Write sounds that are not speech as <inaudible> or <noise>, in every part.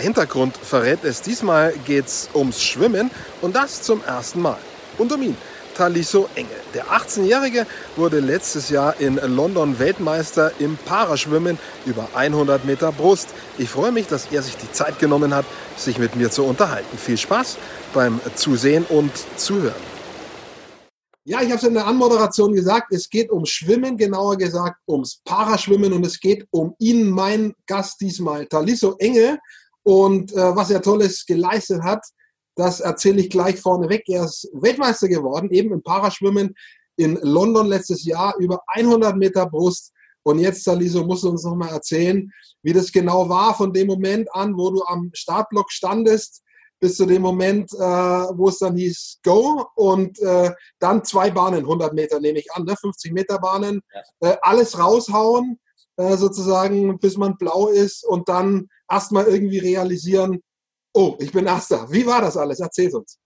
Der Hintergrund verrät es. Diesmal geht's ums Schwimmen und das zum ersten Mal. Und um ihn, Taliso Engel. Der 18-Jährige wurde letztes Jahr in London Weltmeister im Paraschwimmen über 100 Meter Brust. Ich freue mich, dass er sich die Zeit genommen hat, sich mit mir zu unterhalten. Viel Spaß beim Zusehen und Zuhören. Ja, ich habe es in der Anmoderation gesagt, es geht um Schwimmen, genauer gesagt ums Paraschwimmen und es geht um ihn, mein Gast diesmal, Taliso Engel. Und äh, was er Tolles geleistet hat, das erzähle ich gleich vorneweg. Er ist Weltmeister geworden, eben im Paraschwimmen in London letztes Jahr, über 100 Meter Brust. Und jetzt, Taliso, musst du uns nochmal erzählen, wie das genau war von dem Moment an, wo du am Startblock standest, bis zu dem Moment, äh, wo es dann hieß Go und äh, dann zwei Bahnen, 100 Meter nehme ich an, ne? 50 Meter Bahnen, ja. äh, alles raushauen äh, sozusagen, bis man blau ist und dann erstmal irgendwie realisieren, oh, ich bin Erster. Wie war das alles? Erzähl uns.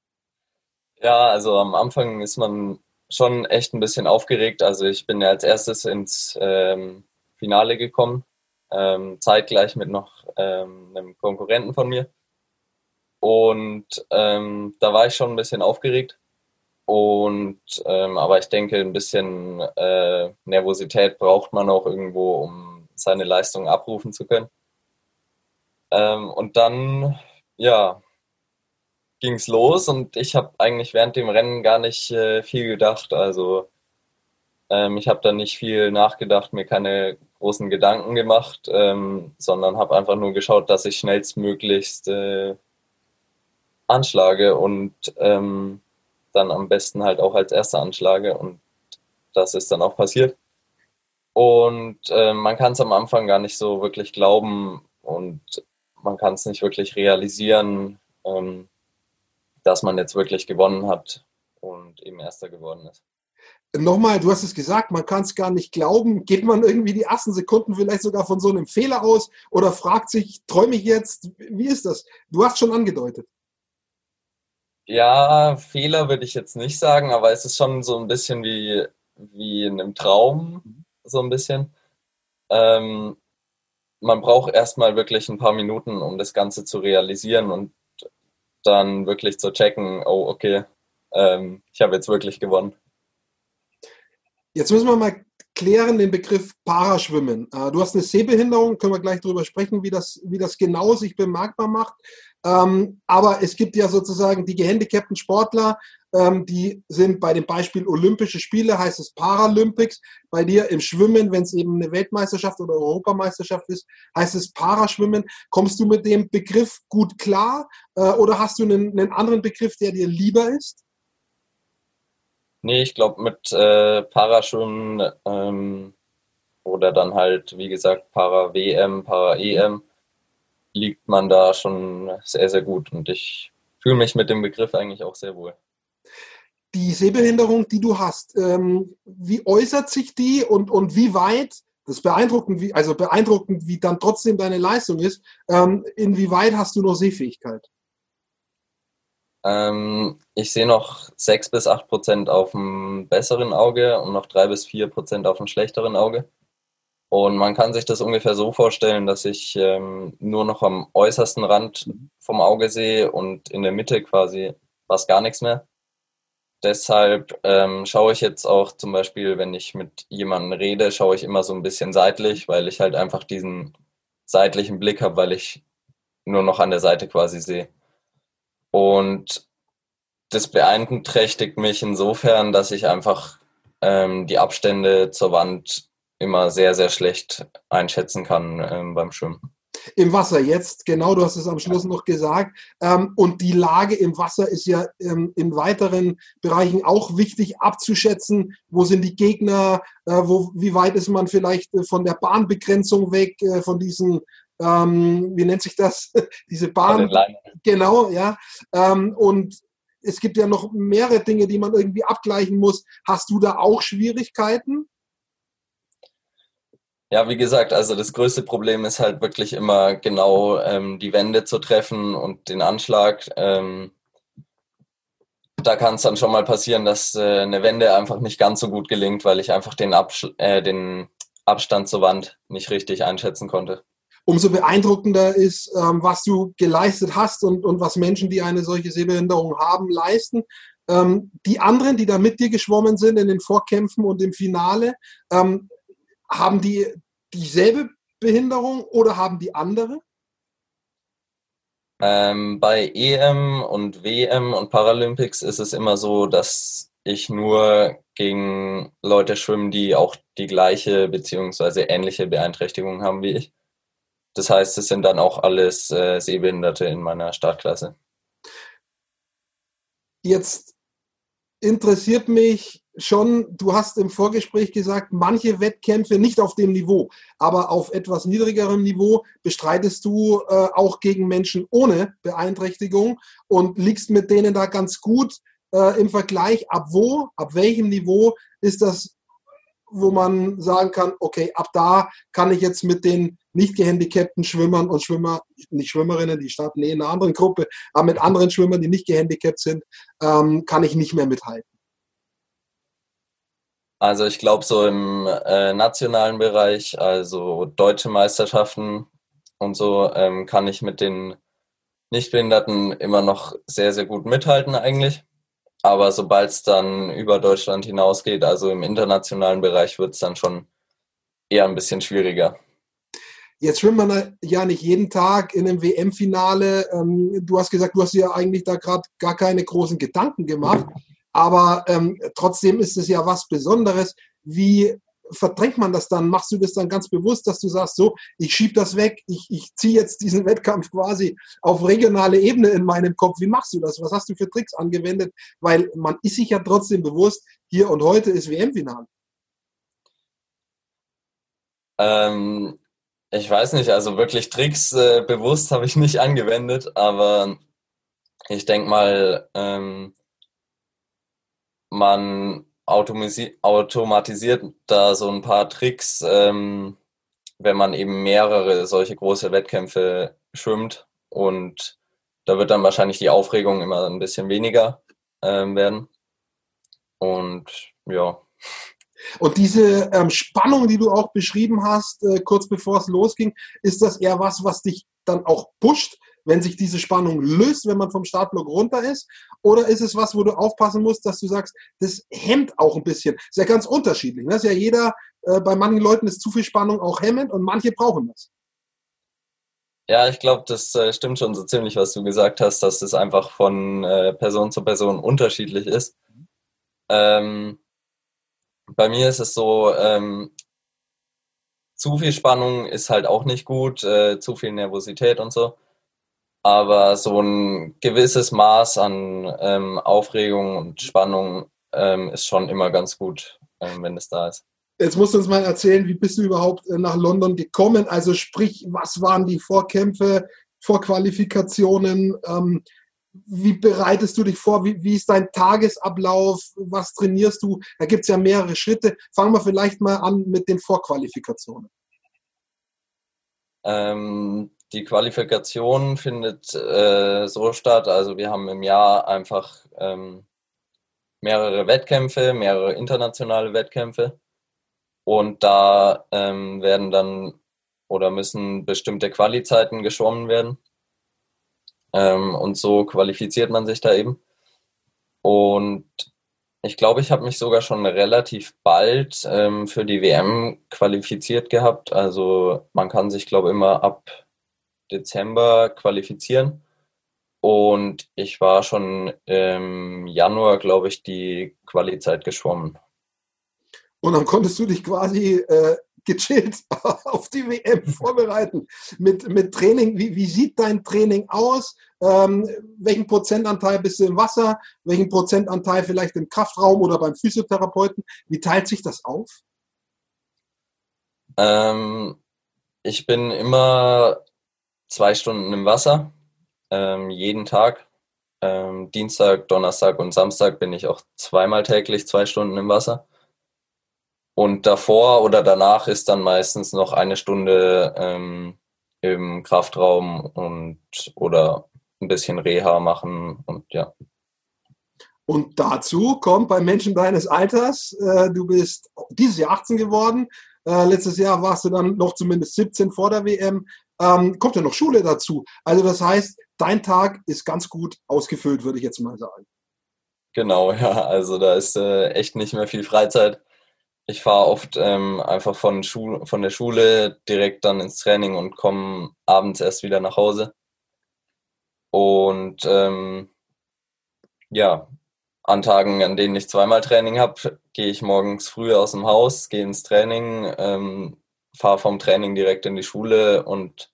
Ja, also am Anfang ist man schon echt ein bisschen aufgeregt. Also ich bin ja als erstes ins ähm, Finale gekommen, ähm, zeitgleich mit noch ähm, einem Konkurrenten von mir. Und ähm, da war ich schon ein bisschen aufgeregt. Und ähm, aber ich denke, ein bisschen äh, Nervosität braucht man auch irgendwo, um seine Leistung abrufen zu können. Ähm, und dann, ja, ging es los und ich habe eigentlich während dem Rennen gar nicht äh, viel gedacht. Also ähm, ich habe da nicht viel nachgedacht, mir keine großen Gedanken gemacht, ähm, sondern habe einfach nur geschaut, dass ich schnellstmöglichst äh, anschlage und ähm, dann am besten halt auch als erster anschlage und das ist dann auch passiert. Und äh, man kann es am Anfang gar nicht so wirklich glauben und man kann es nicht wirklich realisieren, ähm, dass man jetzt wirklich gewonnen hat und eben erster geworden ist. Nochmal, du hast es gesagt, man kann es gar nicht glauben. Geht man irgendwie die ersten Sekunden vielleicht sogar von so einem Fehler aus oder fragt sich, träume ich jetzt? Wie ist das? Du hast schon angedeutet. Ja, Fehler würde ich jetzt nicht sagen, aber es ist schon so ein bisschen wie, wie in einem Traum, so ein bisschen. Ähm, man braucht erstmal wirklich ein paar Minuten, um das Ganze zu realisieren und dann wirklich zu checken, oh, okay, ähm, ich habe jetzt wirklich gewonnen. Jetzt müssen wir mal klären den Begriff Paraschwimmen. Äh, du hast eine Sehbehinderung, können wir gleich darüber sprechen, wie das, wie das genau sich bemerkbar macht. Ähm, aber es gibt ja sozusagen die gehandicapten Sportler, ähm, die sind bei dem Beispiel Olympische Spiele, heißt es Paralympics. Bei dir im Schwimmen, wenn es eben eine Weltmeisterschaft oder Europameisterschaft ist, heißt es Paraschwimmen. Kommst du mit dem Begriff gut klar äh, oder hast du einen, einen anderen Begriff, der dir lieber ist? Nee, ich glaube mit äh, Paraschwimmen ähm, oder dann halt, wie gesagt, Para-WM, Para-EM liegt man da schon sehr, sehr gut. Und ich fühle mich mit dem Begriff eigentlich auch sehr wohl. Die Sehbehinderung, die du hast, ähm, wie äußert sich die und, und wie weit, das ist beeindruckend, wie, also beeindruckend, wie dann trotzdem deine Leistung ist, ähm, inwieweit hast du noch Sehfähigkeit? Ähm, ich sehe noch 6 bis 8 Prozent auf dem besseren Auge und noch 3 bis 4 Prozent auf dem schlechteren Auge. Und man kann sich das ungefähr so vorstellen, dass ich ähm, nur noch am äußersten Rand vom Auge sehe und in der Mitte quasi fast gar nichts mehr. Deshalb ähm, schaue ich jetzt auch zum Beispiel, wenn ich mit jemandem rede, schaue ich immer so ein bisschen seitlich, weil ich halt einfach diesen seitlichen Blick habe, weil ich nur noch an der Seite quasi sehe. Und das beeinträchtigt mich insofern, dass ich einfach ähm, die Abstände zur Wand immer sehr, sehr schlecht einschätzen kann ähm, beim Schwimmen. Im Wasser jetzt, genau, du hast es am Schluss noch gesagt. Ähm, und die Lage im Wasser ist ja ähm, in weiteren Bereichen auch wichtig abzuschätzen. Wo sind die Gegner? Äh, wo, wie weit ist man vielleicht äh, von der Bahnbegrenzung weg, äh, von diesen ähm, wie nennt sich das? <laughs> Diese Bahn. Genau, ja. Ähm, und es gibt ja noch mehrere Dinge, die man irgendwie abgleichen muss. Hast du da auch Schwierigkeiten? Ja, wie gesagt, also das größte Problem ist halt wirklich immer genau ähm, die Wände zu treffen und den Anschlag. Ähm, da kann es dann schon mal passieren, dass äh, eine Wende einfach nicht ganz so gut gelingt, weil ich einfach den, Absch äh, den Abstand zur Wand nicht richtig einschätzen konnte. umso beeindruckender ist, ähm, was du geleistet hast und, und was Menschen, die eine solche Sehbehinderung haben, leisten. Ähm, die anderen, die da mit dir geschwommen sind in den Vorkämpfen und im Finale, ähm, haben die dieselbe Behinderung oder haben die andere? Ähm, bei EM und WM und Paralympics ist es immer so, dass ich nur gegen Leute schwimme, die auch die gleiche bzw. ähnliche Beeinträchtigung haben wie ich. Das heißt, es sind dann auch alles äh, Sehbehinderte in meiner Startklasse. Jetzt interessiert mich schon, du hast im Vorgespräch gesagt, manche Wettkämpfe nicht auf dem Niveau, aber auf etwas niedrigerem Niveau bestreitest du äh, auch gegen Menschen ohne Beeinträchtigung und liegst mit denen da ganz gut äh, im Vergleich. Ab wo, ab welchem Niveau ist das, wo man sagen kann, okay, ab da kann ich jetzt mit den nicht gehandicapten Schwimmern und Schwimmer, nicht Schwimmerinnen, die starten eh in einer anderen Gruppe, aber mit anderen Schwimmern, die nicht gehandicapt sind, ähm, kann ich nicht mehr mithalten. Also ich glaube so im äh, nationalen Bereich, also deutsche Meisterschaften und so, ähm, kann ich mit den Nichtbehinderten immer noch sehr, sehr gut mithalten eigentlich. Aber sobald es dann über Deutschland hinausgeht, also im internationalen Bereich, wird es dann schon eher ein bisschen schwieriger. Jetzt schwimmt man ja nicht jeden Tag in einem WM-Finale. Ähm, du hast gesagt, du hast dir eigentlich da gerade gar keine großen Gedanken gemacht. Aber ähm, trotzdem ist es ja was Besonderes. Wie verdrängt man das dann? Machst du das dann ganz bewusst, dass du sagst, so, ich schiebe das weg, ich, ich ziehe jetzt diesen <laughs> Wettkampf quasi auf regionale Ebene in meinem Kopf. Wie machst du das? Was hast du für Tricks angewendet? Weil man ist sich ja trotzdem bewusst, hier und heute ist WM-Finale. Ähm, ich weiß nicht, also wirklich Tricks äh, bewusst habe ich nicht angewendet, aber ich denke mal, ähm, man automatisiert da so ein paar Tricks, ähm, wenn man eben mehrere solche große Wettkämpfe schwimmt und da wird dann wahrscheinlich die Aufregung immer ein bisschen weniger ähm, werden. Und ja. Und diese ähm, Spannung, die du auch beschrieben hast, äh, kurz bevor es losging, ist das eher was, was dich dann auch pusht, wenn sich diese Spannung löst, wenn man vom Startblock runter ist? Oder ist es was, wo du aufpassen musst, dass du sagst, das hemmt auch ein bisschen? Ist ja ganz unterschiedlich. Ne? Ist ja jeder, äh, bei manchen Leuten ist zu viel Spannung auch hemmend und manche brauchen das. Ja, ich glaube, das äh, stimmt schon so ziemlich, was du gesagt hast, dass das einfach von äh, Person zu Person unterschiedlich ist. Ähm, bei mir ist es so, ähm, zu viel Spannung ist halt auch nicht gut, äh, zu viel Nervosität und so. Aber so ein gewisses Maß an ähm, Aufregung und Spannung ähm, ist schon immer ganz gut, ähm, wenn es da ist. Jetzt musst du uns mal erzählen, wie bist du überhaupt äh, nach London gekommen? Also sprich, was waren die Vorkämpfe, Vorqualifikationen? Ähm, wie bereitest du dich vor? Wie, wie, ist dein Tagesablauf? Was trainierst du? Da gibt es ja mehrere Schritte. Fangen wir vielleicht mal an mit den Vorqualifikationen. Ähm, die Qualifikation findet äh, so statt, also wir haben im Jahr einfach ähm, mehrere Wettkämpfe, mehrere internationale Wettkämpfe und da ähm, werden dann oder müssen bestimmte Qualizeiten geschwommen werden ähm, und so qualifiziert man sich da eben. Und ich glaube, ich habe mich sogar schon relativ bald ähm, für die WM qualifiziert gehabt. Also man kann sich, glaube ich, immer ab Dezember qualifizieren. Und ich war schon im Januar, glaube ich, die Qualizeit geschwommen. Und dann konntest du dich quasi äh, gechillt <laughs> auf die WM <laughs> vorbereiten mit, mit Training. Wie, wie sieht dein Training aus? Ähm, welchen Prozentanteil bist du im Wasser? Welchen Prozentanteil vielleicht im Kraftraum oder beim Physiotherapeuten? Wie teilt sich das auf? Ähm, ich bin immer zwei Stunden im Wasser, ähm, jeden Tag. Ähm, Dienstag, Donnerstag und Samstag bin ich auch zweimal täglich zwei Stunden im Wasser. Und davor oder danach ist dann meistens noch eine Stunde ähm, im Kraftraum und oder ein bisschen Reha machen und ja. Und dazu kommt bei Menschen deines Alters, äh, du bist dieses Jahr 18 geworden, Äh, letztes Jahr warst du dann noch zumindest 17 vor der WM. Ähm, kommt ja noch Schule dazu. Also das heißt, dein Tag ist ganz gut ausgefüllt, würde ich jetzt mal sagen. Genau, <laughs> ja. Also da ist äh, echt nicht mehr viel Freizeit. Ich fahre oft ähm, einfach von, Schul von der Schule direkt dann ins Training und komme abends erst wieder nach Hause. Und ähm, ja, an Tagen, an denen ich zweimal Training habe, gehe ich morgens früh aus dem Haus, gehe ins Training, ähm, fahre vom Training direkt in die Schule und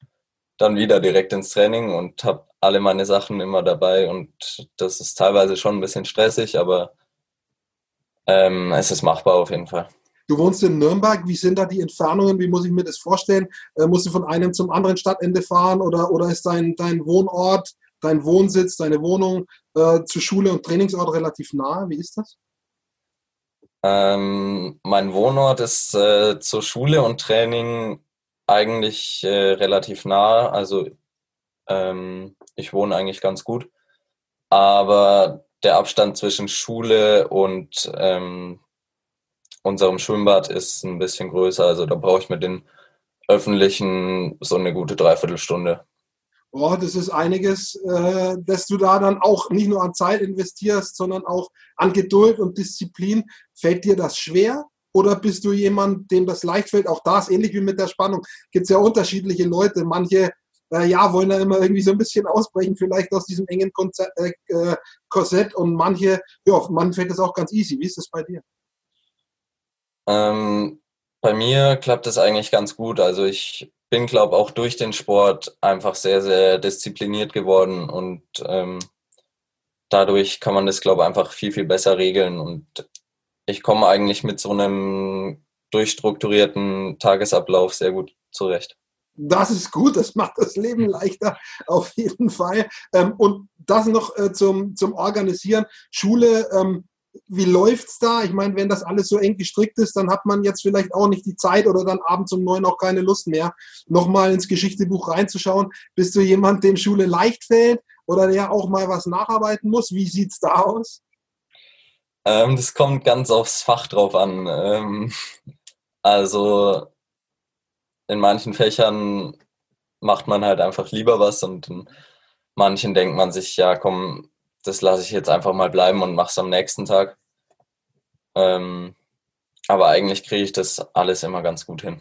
dann wieder direkt ins Training und habe alle meine Sachen immer dabei. Und das ist teilweise schon ein bisschen stressig, aber ähm, es ist machbar auf jeden Fall. Du wohnst in Nürnberg, wie sind da die Entfernungen? Wie muss ich mir das vorstellen? Äh, musst du von einem zum anderen Stadtende fahren oder, oder ist dein, dein Wohnort dein Wohnsitz, deine Wohnung äh, zu Schule und Trainingsort relativ nah? Wie ist das? Ähm, mein Wohnort ist äh, zur Schule und Training eigentlich äh, relativ nah. Also ähm, ich wohne eigentlich ganz gut. Aber der Abstand zwischen Schule und ähm, unserem Schwimmbad ist ein bisschen größer. Also da brauche ich mit den öffentlichen so eine gute Dreiviertelstunde oh, das ist einiges, äh, dass du da dann auch nicht nur an Zeit investierst, sondern auch an Geduld und Disziplin. Fällt dir das schwer? Oder bist du jemand, dem das leicht fällt? Auch das, ähnlich wie mit der Spannung, gibt es ja unterschiedliche Leute. Manche äh, ja, wollen da immer irgendwie so ein bisschen ausbrechen, vielleicht aus diesem engen Konzert, äh, äh, Korsett. Und manche, ja, man fällt das auch ganz easy. Wie ist das bei dir? Ähm, bei mir klappt das eigentlich ganz gut. Also ich bin, glaube auch durch den Sport einfach sehr, sehr diszipliniert geworden und ähm, dadurch kann man das, glaube ich, einfach viel, viel besser regeln. Und ich komme eigentlich mit so einem durchstrukturierten Tagesablauf sehr gut zurecht. Das ist gut, das macht das Leben leichter, auf jeden Fall. Ähm, und das noch äh, zum, zum Organisieren. Schule, ähm, wie läuft's da? Ich meine, wenn das alles so eng gestrickt ist, dann hat man jetzt vielleicht auch nicht die Zeit oder dann abends um neun auch keine Lust mehr, nochmal ins Geschichtebuch reinzuschauen. Bist du jemand, dem Schule leicht fällt oder der auch mal was nacharbeiten muss? Wie sieht's da aus? Ähm, das kommt ganz aufs Fach drauf an. Ähm, also in manchen Fächern macht man halt einfach lieber was und in manchen denkt man sich, ja komm, das lasse ich jetzt einfach mal bleiben und mache es am nächsten Tag. Ähm, aber eigentlich kriege ich das alles immer ganz gut hin.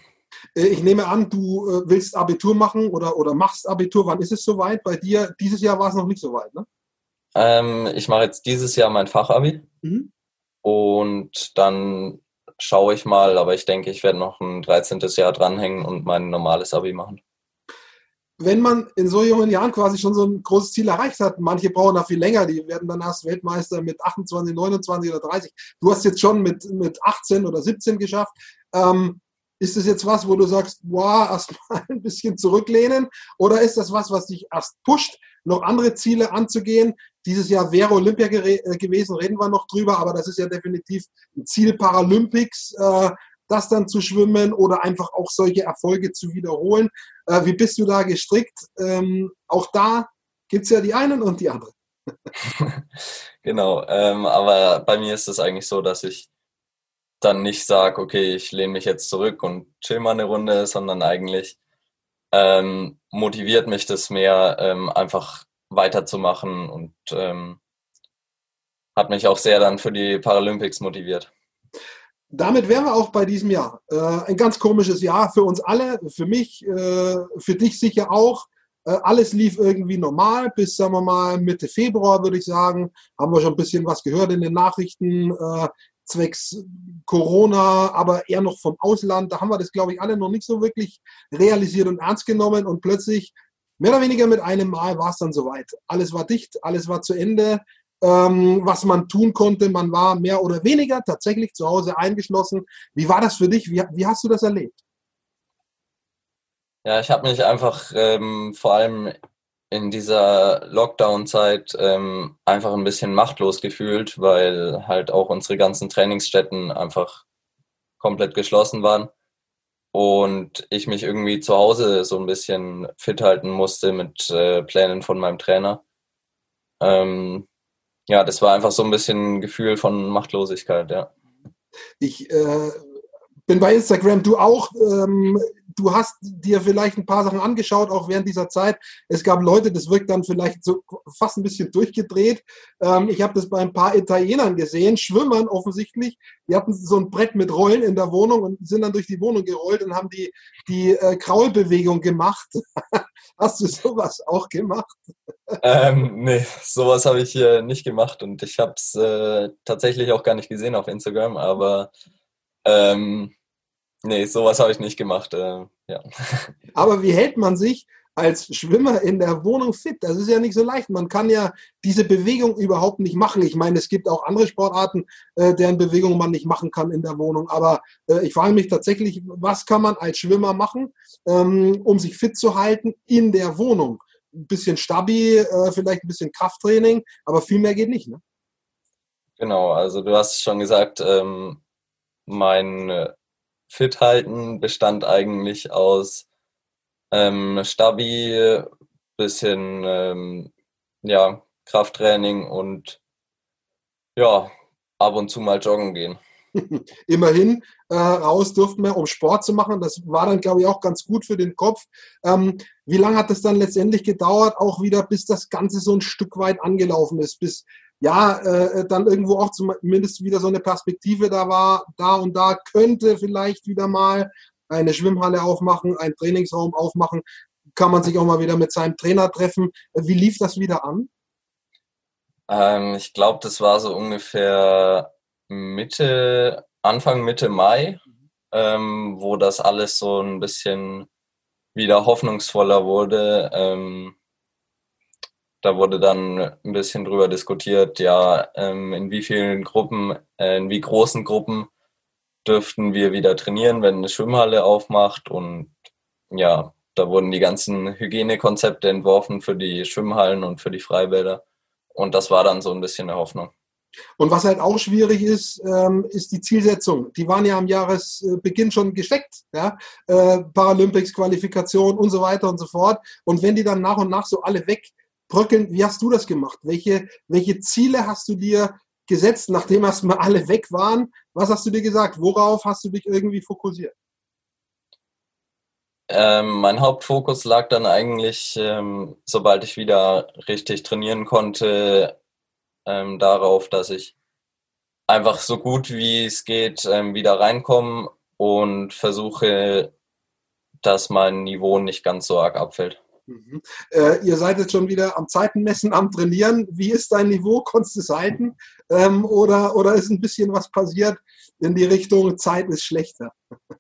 Äh, ich nehme an, du äh, willst Abitur machen oder, oder machst Abitur. Wann ist es soweit? Bei dir, dieses Jahr war es noch nicht so weit, ne? Ähm, ich mache jetzt dieses Jahr mein Fachabi. Mhm. Und dann schaue ich mal, aber ich denke, ich werde noch ein 13. Jahr dranhängen und mein normales Abi machen wenn man in so jungen Jahren quasi schon so ein großes Ziel erreicht hat, manche brauchen da viel länger, die werden dann erst Weltmeister mit 28, 29 oder 30. Du hast jetzt schon mit, mit 18 oder 17 geschafft. Ähm, ist das jetzt was, wo du sagst, wow, <laughs> erstmal ein bisschen zurücklehnen? Oder ist das was, was dich erst pusht, noch andere Ziele anzugehen? Dieses Jahr wäre Olympia äh, gewesen, reden wir noch drüber, aber das ist ja definitiv ein Ziel Paralympics. Äh, das dann zu schwimmen oder einfach auch solche Erfolge zu wiederholen. Äh, wie bist du da gestrickt? Ähm, auch da gibt es ja die einen und die anderen. <laughs> genau, ähm, aber bei mir ist es eigentlich so, dass ich dann nicht sage, okay, ich lehne mich jetzt zurück und chill mal eine Runde, sondern eigentlich ähm, motiviert mich das mehr, ähm, einfach weiterzumachen und ähm, hat mich auch sehr dann für die Paralympics motiviert damit wären wir auch bei diesem Jahr. Äh, ein ganz komisches Jahr für uns alle, für mich, äh, für dich sicher auch. Äh, alles lief irgendwie normal bis, sagen wir mal, Mitte Februar, würde ich sagen. Haben wir schon ein bisschen was gehört in den Nachrichten, äh, zwecks Corona, aber eher noch vom Ausland. Da haben wir das, glaube ich, alle noch nicht so wirklich realisiert und ernst genommen. Und plötzlich, mehr oder weniger mit einem Mal, war es dann soweit. Alles war dicht, alles war zu Ende ähm, was man tun konnte. Man war mehr oder weniger tatsächlich zu Hause eingeschlossen. Wie war das für dich? Wie, wie hast du das erlebt? Ja, ich habe mich einfach ähm, vor allem in dieser Lockdown-Zeit ähm, einfach ein bisschen machtlos gefühlt, weil halt auch unsere ganzen Trainingsstätten einfach komplett geschlossen waren und ich mich irgendwie zu Hause so ein bisschen fit halten musste mit äh, Plänen von meinem Trainer. Ähm, ja, das war einfach so ein bisschen ein Gefühl von Machtlosigkeit, ja. Ich äh, bin bei Instagram, du auch. Ähm, du hast dir vielleicht ein paar Sachen angeschaut, auch während dieser Zeit. Es gab Leute, das wirkt dann vielleicht so fast ein bisschen durchgedreht. Ähm, ich habe das bei ein paar Italienern gesehen, Schwimmern offensichtlich. Die hatten so ein Brett mit Rollen in der Wohnung und sind dann durch die Wohnung gerollt und haben die, die äh, Kraulbewegung gemacht. <laughs> hast du sowas auch gemacht? Ähm, nee, sowas habe ich äh, nicht gemacht und ich habe es äh, tatsächlich auch gar nicht gesehen auf Instagram, aber ähm, Nee, sowas habe ich nicht gemacht. Äh, ja. <laughs> Aber wie hält man sich als Schwimmer in der Wohnung fit? Das ist ja nicht so leicht. Man kann ja diese Bewegung überhaupt nicht machen. Ich meine, es gibt auch andere Sportarten, äh, deren Bewegung man nicht machen kann in der Wohnung. Aber äh, ich frage mich tatsächlich, was kann man als Schwimmer machen, ähm, um sich fit zu halten in der Wohnung? Ein bisschen Stabi, äh, vielleicht ein bisschen Krafttraining, aber viel mehr geht nicht. Ne? Genau, also du hast schon gesagt, ähm, mein äh, fit halten bestand eigentlich aus ähm, Stabi, bisschen ähm, ja, Krafttraining und ja, ab und zu mal joggen gehen. <laughs> Immerhin äh, raus durften wir, um Sport zu machen. Das war dann, glaube ich, auch ganz gut für den Kopf. Ähm, wie lange hat es dann letztendlich gedauert, auch wieder, bis das Ganze so ein Stück weit angelaufen ist, bis ja, äh, dann irgendwo auch zumindest wieder so eine Perspektive da war, da und da könnte vielleicht wieder mal eine Schwimmhalle aufmachen, ein Trainingsraum aufmachen, kann man sich auch mal wieder mit seinem Trainer treffen. Wie lief das wieder an? Ähm, ich glaube, das war so ungefähr Mitte, Anfang Mitte Mai, ähm, wo das alles so ein bisschen wieder hoffnungsvoller wurde. Ähm, da wurde dann ein bisschen drüber diskutiert, ja, ähm, in wie vielen Gruppen, äh, in wie großen Gruppen dürften wir wieder trainieren, wenn eine Schwimmhalle aufmacht. Und ja, da wurden die ganzen Hygienekonzepte entworfen für die Schwimmhallen und für die Freibäder. Und das war dann so ein bisschen eine Hoffnung. Und was halt auch schwierig ist, ähm, ist die Zielsetzung. Die waren ja am Jahresbeginn schon gesteckt, ja? Äh, Paralympics, Qualifikation und so weiter und so fort. Und wenn die dann nach und nach so alle weg bröckeln. Wie hast du das gemacht? Welche, welche Ziele hast du dir gesetzt, nachdem erstmal alle weg waren? Was hast du dir gesagt? Worauf hast du dich irgendwie fokussiert? Ähm, mein Hauptfokus lag dann eigentlich, ähm, sobald ich wieder richtig trainieren konnte, ähm, darauf, dass ich einfach so gut wie es geht ähm, wieder reinkomme und versuche, dass mein Niveau nicht ganz so arg abfällt. Mhm. Äh, ihr seid jetzt schon wieder am Zeitenmessen, am Trainieren. Wie ist dein Niveau? Konntest du es halten? Ähm, oder, oder ist ein bisschen was passiert in die Richtung, Zeit ist schlechter? <laughs>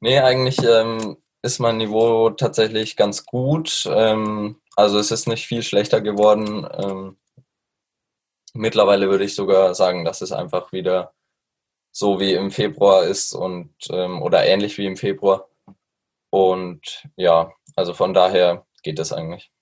Nee, eigentlich ähm, ist mein Niveau tatsächlich ganz gut. Ähm, also es ist nicht viel schlechter geworden. Ähm, mittlerweile würde ich sogar sagen, dass es einfach wieder so wie im Februar ist und ähm, oder ähnlich wie im Februar. Und ja, also von daher geht es eigentlich.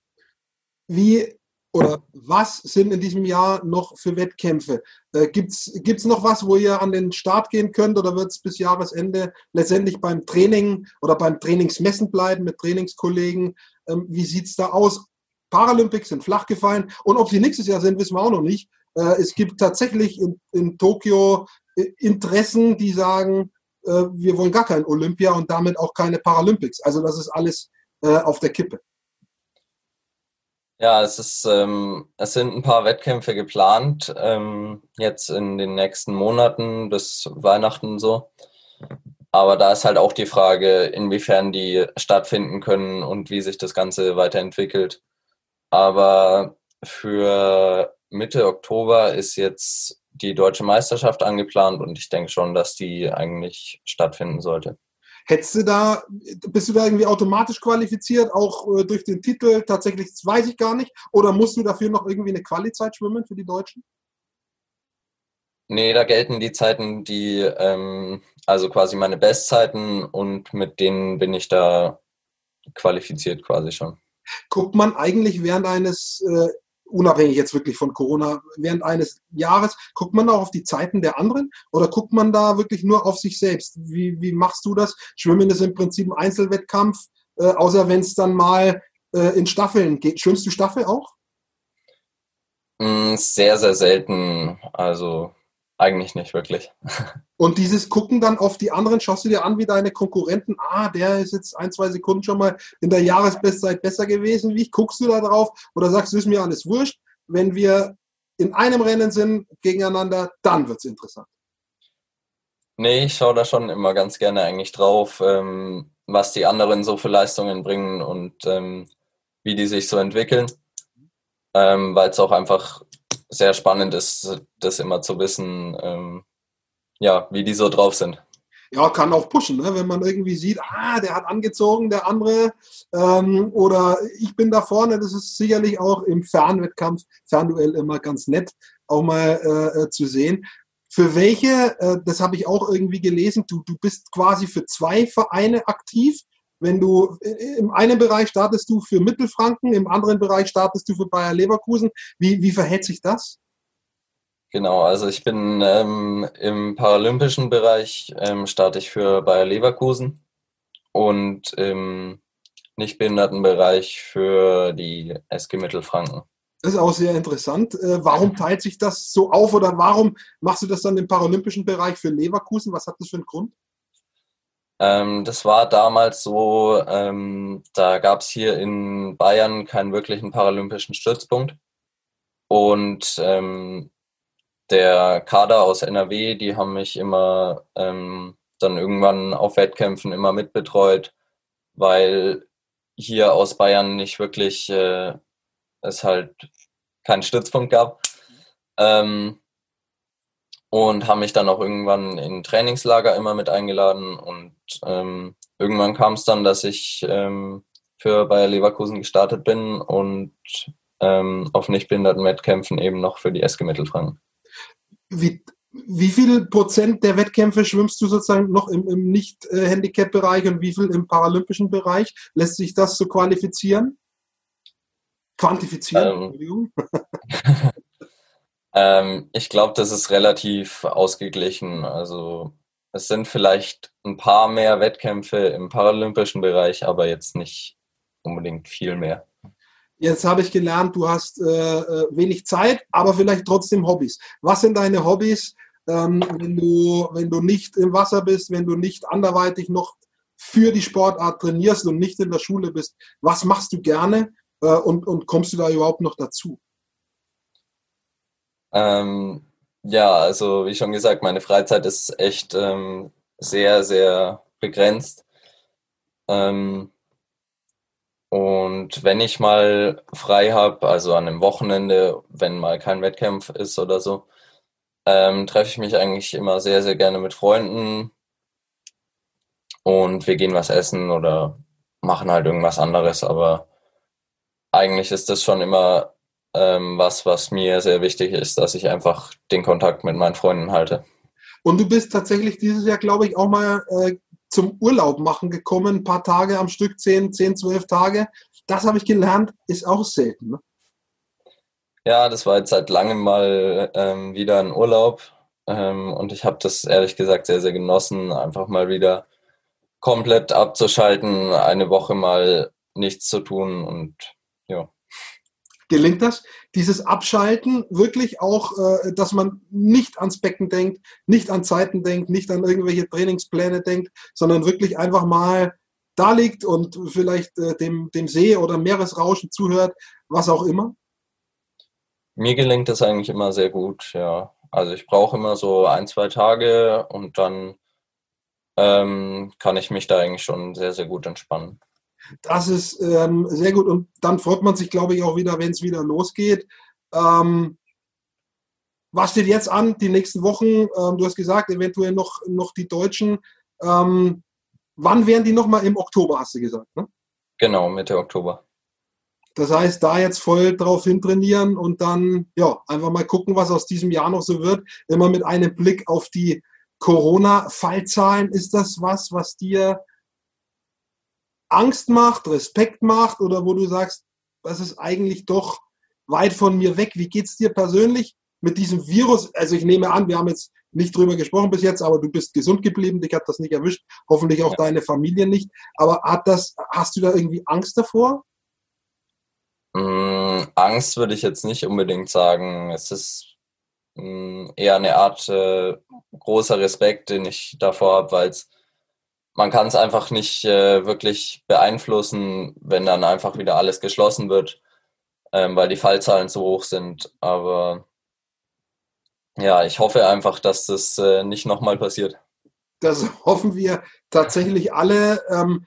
Wie oder was sind in diesem Jahr noch für Wettkämpfe? Äh, Gibt es noch was, wo ihr an den Start gehen könnt oder wird es bis Jahresende letztendlich beim Training oder beim Trainingsmessen bleiben mit Trainingskollegen? Ähm, wie sieht es da aus? Paralympics sind flach gefallen und ob sie nächstes Jahr sind, wissen wir auch noch nicht. Äh, es gibt tatsächlich in, in Tokio äh, Interessen, die sagen, äh, wir wollen gar kein Olympia und damit auch keine Paralympics. Also das ist alles äh, auf der Kippe. Ja, es ist, ähm, es sind ein paar Wettkämpfe geplant, ähm, jetzt in den nächsten Monaten bis Weihnachten so. Aber da ist halt auch die Frage, inwiefern die stattfinden können und wie sich das Ganze weiterentwickelt. Aber für Mitte Oktober ist jetzt die deutsche Meisterschaft angeplant und ich denke schon, dass die eigentlich stattfinden sollte. Hättest du da, bist du da irgendwie automatisch qualifiziert, auch äh, durch den Titel? Tatsächlich, das weiß ich gar nicht. Oder musst du dafür noch irgendwie eine Quali-Zeit schwimmen für die Deutschen? Nee, da gelten die Zeiten, die, ähm, also quasi meine Bestzeiten und mit denen bin ich da qualifiziert quasi schon. Guckt man eigentlich während eines äh, unabhängig jetzt wirklich von Corona, während eines Jahres, guckt man da auf die Zeiten der anderen oder guckt man da wirklich nur auf sich selbst? Wie, wie machst du das? Schwimmen ist im Prinzip ein Einzelwettkampf, äh, außer wenn es dann mal äh, in Staffeln geht. Schwimmst du Staffel auch? Mm, sehr, sehr selten. Also eigentlich nicht wirklich. <laughs> Und dieses Gucken dann auf die anderen, schaust du dir an, wie deine Konkurrenten, ah, der ist jetzt ein, zwei Sekunden schon mal in der Jahresbestzeit besser gewesen wie ich. Guckst du da drauf oder sagst du, ist mir alles wurscht? Wenn wir in einem Rennen sind gegeneinander, dann wird es interessant. Nee, ich schaue da schon immer ganz gerne eigentlich drauf, ähm, was die anderen so für Leistungen bringen und ähm, wie die sich so entwickeln, ähm, weil es auch einfach sehr spannend ist, das immer zu wissen, ähm, ja, wie die so drauf sind. Ja, kann auch pushen, ne? wenn man irgendwie sieht, ah, der hat angezogen, der andere, ähm, oder ich bin da vorne. Das ist sicherlich auch im Fernwettkampf, Fernduell immer ganz nett, auch mal äh, äh zu sehen. Für welche, äh, das habe ich auch irgendwie gelesen, du, du bist quasi für zwei Vereine aktiv. Wenn du äh, im einen Bereich startest du für Mittelfranken, im anderen Bereich startest du für Bayer Leverkusen. Wie, wie verhält sich das? Genau, also ich bin ähm, im paralympischen Bereich, ähm, starte ich für Bayer Leverkusen und im Nichtbehindertenbereich für die SG Mittelfranken. Das ist auch sehr interessant. Äh, warum teilt sich das so auf oder warum machst du das dann im paralympischen Bereich für Leverkusen? Was hat das für einen Grund? Ähm, das war damals so, ähm, da gab es hier in Bayern keinen wirklichen paralympischen Stützpunkt. Und ähm, der Kader aus NRW, die haben mich immer ähm, dann irgendwann auf Wettkämpfen immer mitbetreut, weil hier aus Bayern nicht wirklich äh, es halt keinen Stützpunkt gab. Ähm, und haben mich dann auch irgendwann in Trainingslager immer mit eingeladen und ähm, irgendwann kam es dann, dass ich ähm, für Bayer Leverkusen gestartet bin und ähm, auf nicht behinderten Wettkämpfen eben noch für die SG Mittelfranken. Wie, wie viel Prozent der Wettkämpfe schwimmst du sozusagen noch im, im Nicht-Handicap-Bereich und wie viel im paralympischen Bereich? Lässt sich das so qualifizieren? Quantifizieren? Ähm, Entschuldigung. <laughs> ähm, ich glaube, das ist relativ ausgeglichen. Also es sind vielleicht ein paar mehr Wettkämpfe im paralympischen Bereich, aber jetzt nicht unbedingt viel mehr. Jetzt habe ich gelernt, du hast äh, äh, wenig Zeit, aber vielleicht trotzdem Hobbys. Was sind deine Hobbys, ähm, wenn, du, wenn du nicht im Wasser bist, wenn du nicht anderweitig noch für die Sportart trainierst und nicht in der Schule bist? Was machst du gerne äh, und, und kommst du da überhaupt noch dazu? Ähm, ja, also wie schon gesagt, meine Freizeit ist echt ähm, sehr, sehr begrenzt. Ähm, und wenn ich mal frei habe, also an einem Wochenende, wenn mal kein Wettkampf ist oder so, ähm, treffe ich mich eigentlich immer sehr, sehr gerne mit Freunden und wir gehen was essen oder machen halt irgendwas anderes. Aber eigentlich ist das schon immer ähm, was, was mir sehr wichtig ist, dass ich einfach den Kontakt mit meinen Freunden halte. Und du bist tatsächlich dieses Jahr, glaube ich, auch mal äh, zum Urlaub machen gekommen, ein paar Tage am Stück, 10, 10 12 Tage. Das habe ich gelernt, ist auch selten. Ne? Ja, das war jetzt seit langem mal ähm, wieder ein Urlaub ähm, und ich habe das ehrlich gesagt sehr, sehr genossen, einfach mal wieder komplett abzuschalten, eine Woche mal nichts zu tun und ja. Gelingt das? Dieses Abschalten, wirklich auch, äh, dass man nicht ans Becken denkt, nicht an Zeiten denkt, nicht an irgendwelche Trainingspläne denkt, sondern wirklich einfach mal da liegt und vielleicht äh, dem, dem See oder Meeresrauschen zuhört, was auch immer? Mir gelingt das eigentlich immer sehr gut, ja. Also ich brauche immer so ein, zwei Tage und dann ähm, kann ich mich da eigentlich schon sehr, sehr gut entspannen. Das ist ähm, sehr gut. Und dann freut man sich, glaube ich, auch wieder, wenn es wieder losgeht. Ähm, was steht jetzt an, die nächsten Wochen? Ähm, du hast gesagt, eventuell noch, noch die Deutschen. Ähm, wann wären die nochmal im Oktober, hast du gesagt? Ne? Genau, Mitte Oktober. Das heißt, da jetzt voll drauf hintrainieren und dann ja einfach mal gucken, was aus diesem Jahr noch so wird. Immer mit einem Blick auf die Corona-Fallzahlen, ist das was, was dir Angst macht, Respekt macht oder wo du sagst, das ist eigentlich doch weit von mir weg. Wie geht es dir persönlich mit diesem Virus? Also ich nehme an, wir haben jetzt nicht drüber gesprochen bis jetzt, aber du bist gesund geblieben, dich hat das nicht erwischt, hoffentlich auch ja. deine Familie nicht. Aber hat das, hast du da irgendwie Angst davor? Mm, Angst würde ich jetzt nicht unbedingt sagen. Es ist mh, eher eine Art äh, großer Respekt, den ich davor habe, weil man kann es einfach nicht äh, wirklich beeinflussen, wenn dann einfach wieder alles geschlossen wird, ähm, weil die Fallzahlen zu hoch sind. Aber ja, ich hoffe einfach, dass das äh, nicht nochmal passiert. Das hoffen wir tatsächlich alle. Ähm,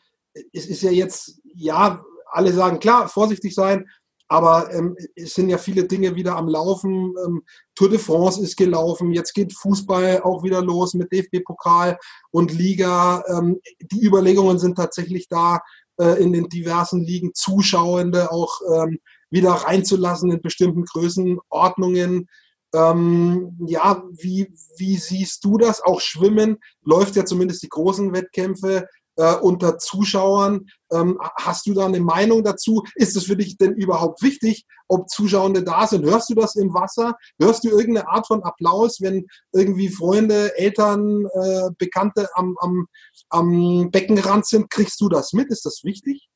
es ist ja jetzt, ja, alle sagen, klar, vorsichtig sein, aber ähm, es sind ja viele Dinge wieder am Laufen. Ähm, Tour de France ist gelaufen. Jetzt geht Fußball auch wieder los mit DFB-Pokal und Liga. Ähm, die Überlegungen sind tatsächlich da, äh, in den diversen Ligen Zuschauende auch ähm, wieder reinzulassen in bestimmten Größenordnungen. Ähm, ja, wie, wie siehst du das? Auch Schwimmen läuft ja zumindest die großen Wettkämpfe äh, unter Zuschauern. Ähm, hast du da eine Meinung dazu? Ist es für dich denn überhaupt wichtig, ob Zuschauende da sind? Hörst du das im Wasser? Hörst du irgendeine Art von Applaus, wenn irgendwie Freunde, Eltern, äh, Bekannte am, am, am Beckenrand sind? Kriegst du das mit? Ist das wichtig?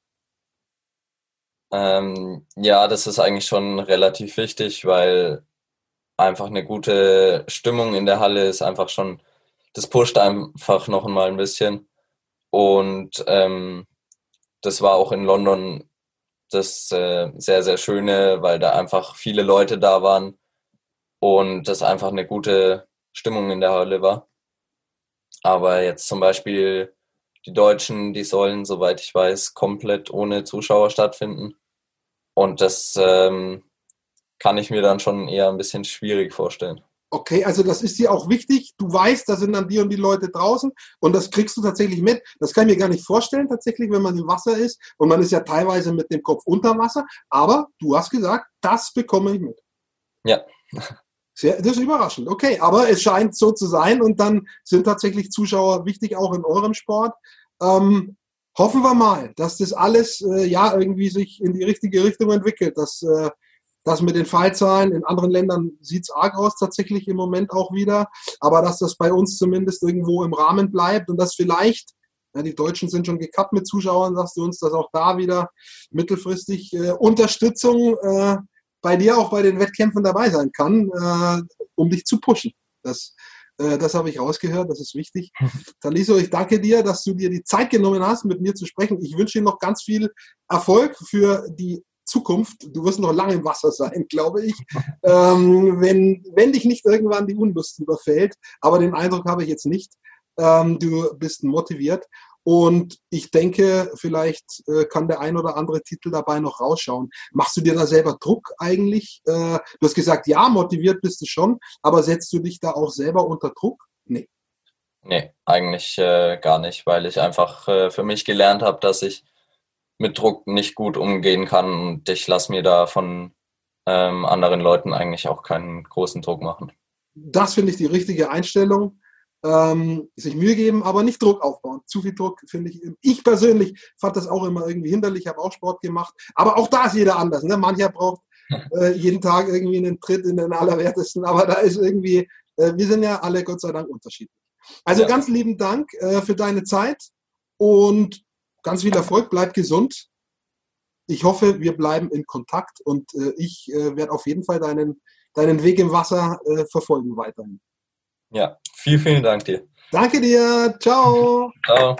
Ähm, ja, das ist eigentlich schon relativ wichtig, weil einfach eine gute Stimmung in der Halle ist einfach schon, das pusht einfach noch mal ein bisschen. Und ähm, das war auch in London das äh, sehr, sehr Schöne, weil da einfach viele Leute da waren und das einfach eine gute Stimmung in der Halle war. Aber jetzt zum Beispiel die Deutschen, die sollen, soweit ich weiß, komplett ohne Zuschauer stattfinden. Und das ähm, kann ich mir dann schon eher ein bisschen schwierig vorstellen. Okay, also das ist dir auch wichtig. Du weißt, da sind dann die und die Leute draußen und das kriegst du tatsächlich mit. Das kann ich mir gar nicht vorstellen, tatsächlich, wenn man im Wasser ist und man ist ja teilweise mit dem Kopf unter Wasser. Aber du hast gesagt, das bekomme ich mit. Ja. <laughs> Sehr, das ist überraschend. Okay, aber es scheint so zu sein und dann sind tatsächlich Zuschauer wichtig, auch in eurem Sport. Ähm, hoffen wir mal, dass das alles äh, ja irgendwie sich in die richtige Richtung entwickelt, dass äh, das mit den Fallzahlen in anderen Ländern sieht es arg aus, tatsächlich im Moment auch wieder. Aber dass das bei uns zumindest irgendwo im Rahmen bleibt und dass vielleicht, ja, die Deutschen sind schon gekappt mit Zuschauern, sagst du uns, dass auch da wieder mittelfristig äh, Unterstützung äh, bei dir auch bei den Wettkämpfen dabei sein kann, äh, um dich zu pushen. Das, äh, das habe ich rausgehört, das ist wichtig. <laughs> Taliso, ich danke dir, dass du dir die Zeit genommen hast, mit mir zu sprechen. Ich wünsche dir noch ganz viel Erfolg für die Zukunft. Du wirst noch lange im Wasser sein, glaube ich, ähm, wenn, wenn dich nicht irgendwann die Unlust überfällt. Aber den Eindruck habe ich jetzt nicht. Ähm, du bist motiviert. Und ich denke, vielleicht äh, kann der ein oder andere Titel dabei noch rausschauen. Machst du dir da selber Druck eigentlich? Äh, du hast gesagt, ja, motiviert bist du schon, aber setzt du dich da auch selber unter Druck? Nee. Nee, eigentlich äh, gar nicht, weil ich einfach äh, für mich gelernt habe, dass ich mit Druck nicht gut umgehen kann und ich lasse mir da von ähm, anderen Leuten eigentlich auch keinen großen Druck machen. Das finde ich die richtige Einstellung. Ähm, sich Mühe geben, aber nicht Druck aufbauen. Zu viel Druck finde ich. Ich persönlich fand das auch immer irgendwie hinderlich, habe auch Sport gemacht. Aber auch da ist jeder anders. Ne? Mancher braucht <laughs> äh, jeden Tag irgendwie einen Tritt in den Allerwertesten, aber da ist irgendwie, äh, wir sind ja alle Gott sei Dank unterschiedlich. Also ja. ganz lieben Dank äh, für deine Zeit und ganz viel Erfolg, bleib gesund. Ich hoffe, wir bleiben in Kontakt und äh, ich äh, werde auf jeden Fall deinen, deinen Weg im Wasser äh, verfolgen weiterhin. Ja, vielen, vielen Dank dir. Danke dir. Ciao. Ciao.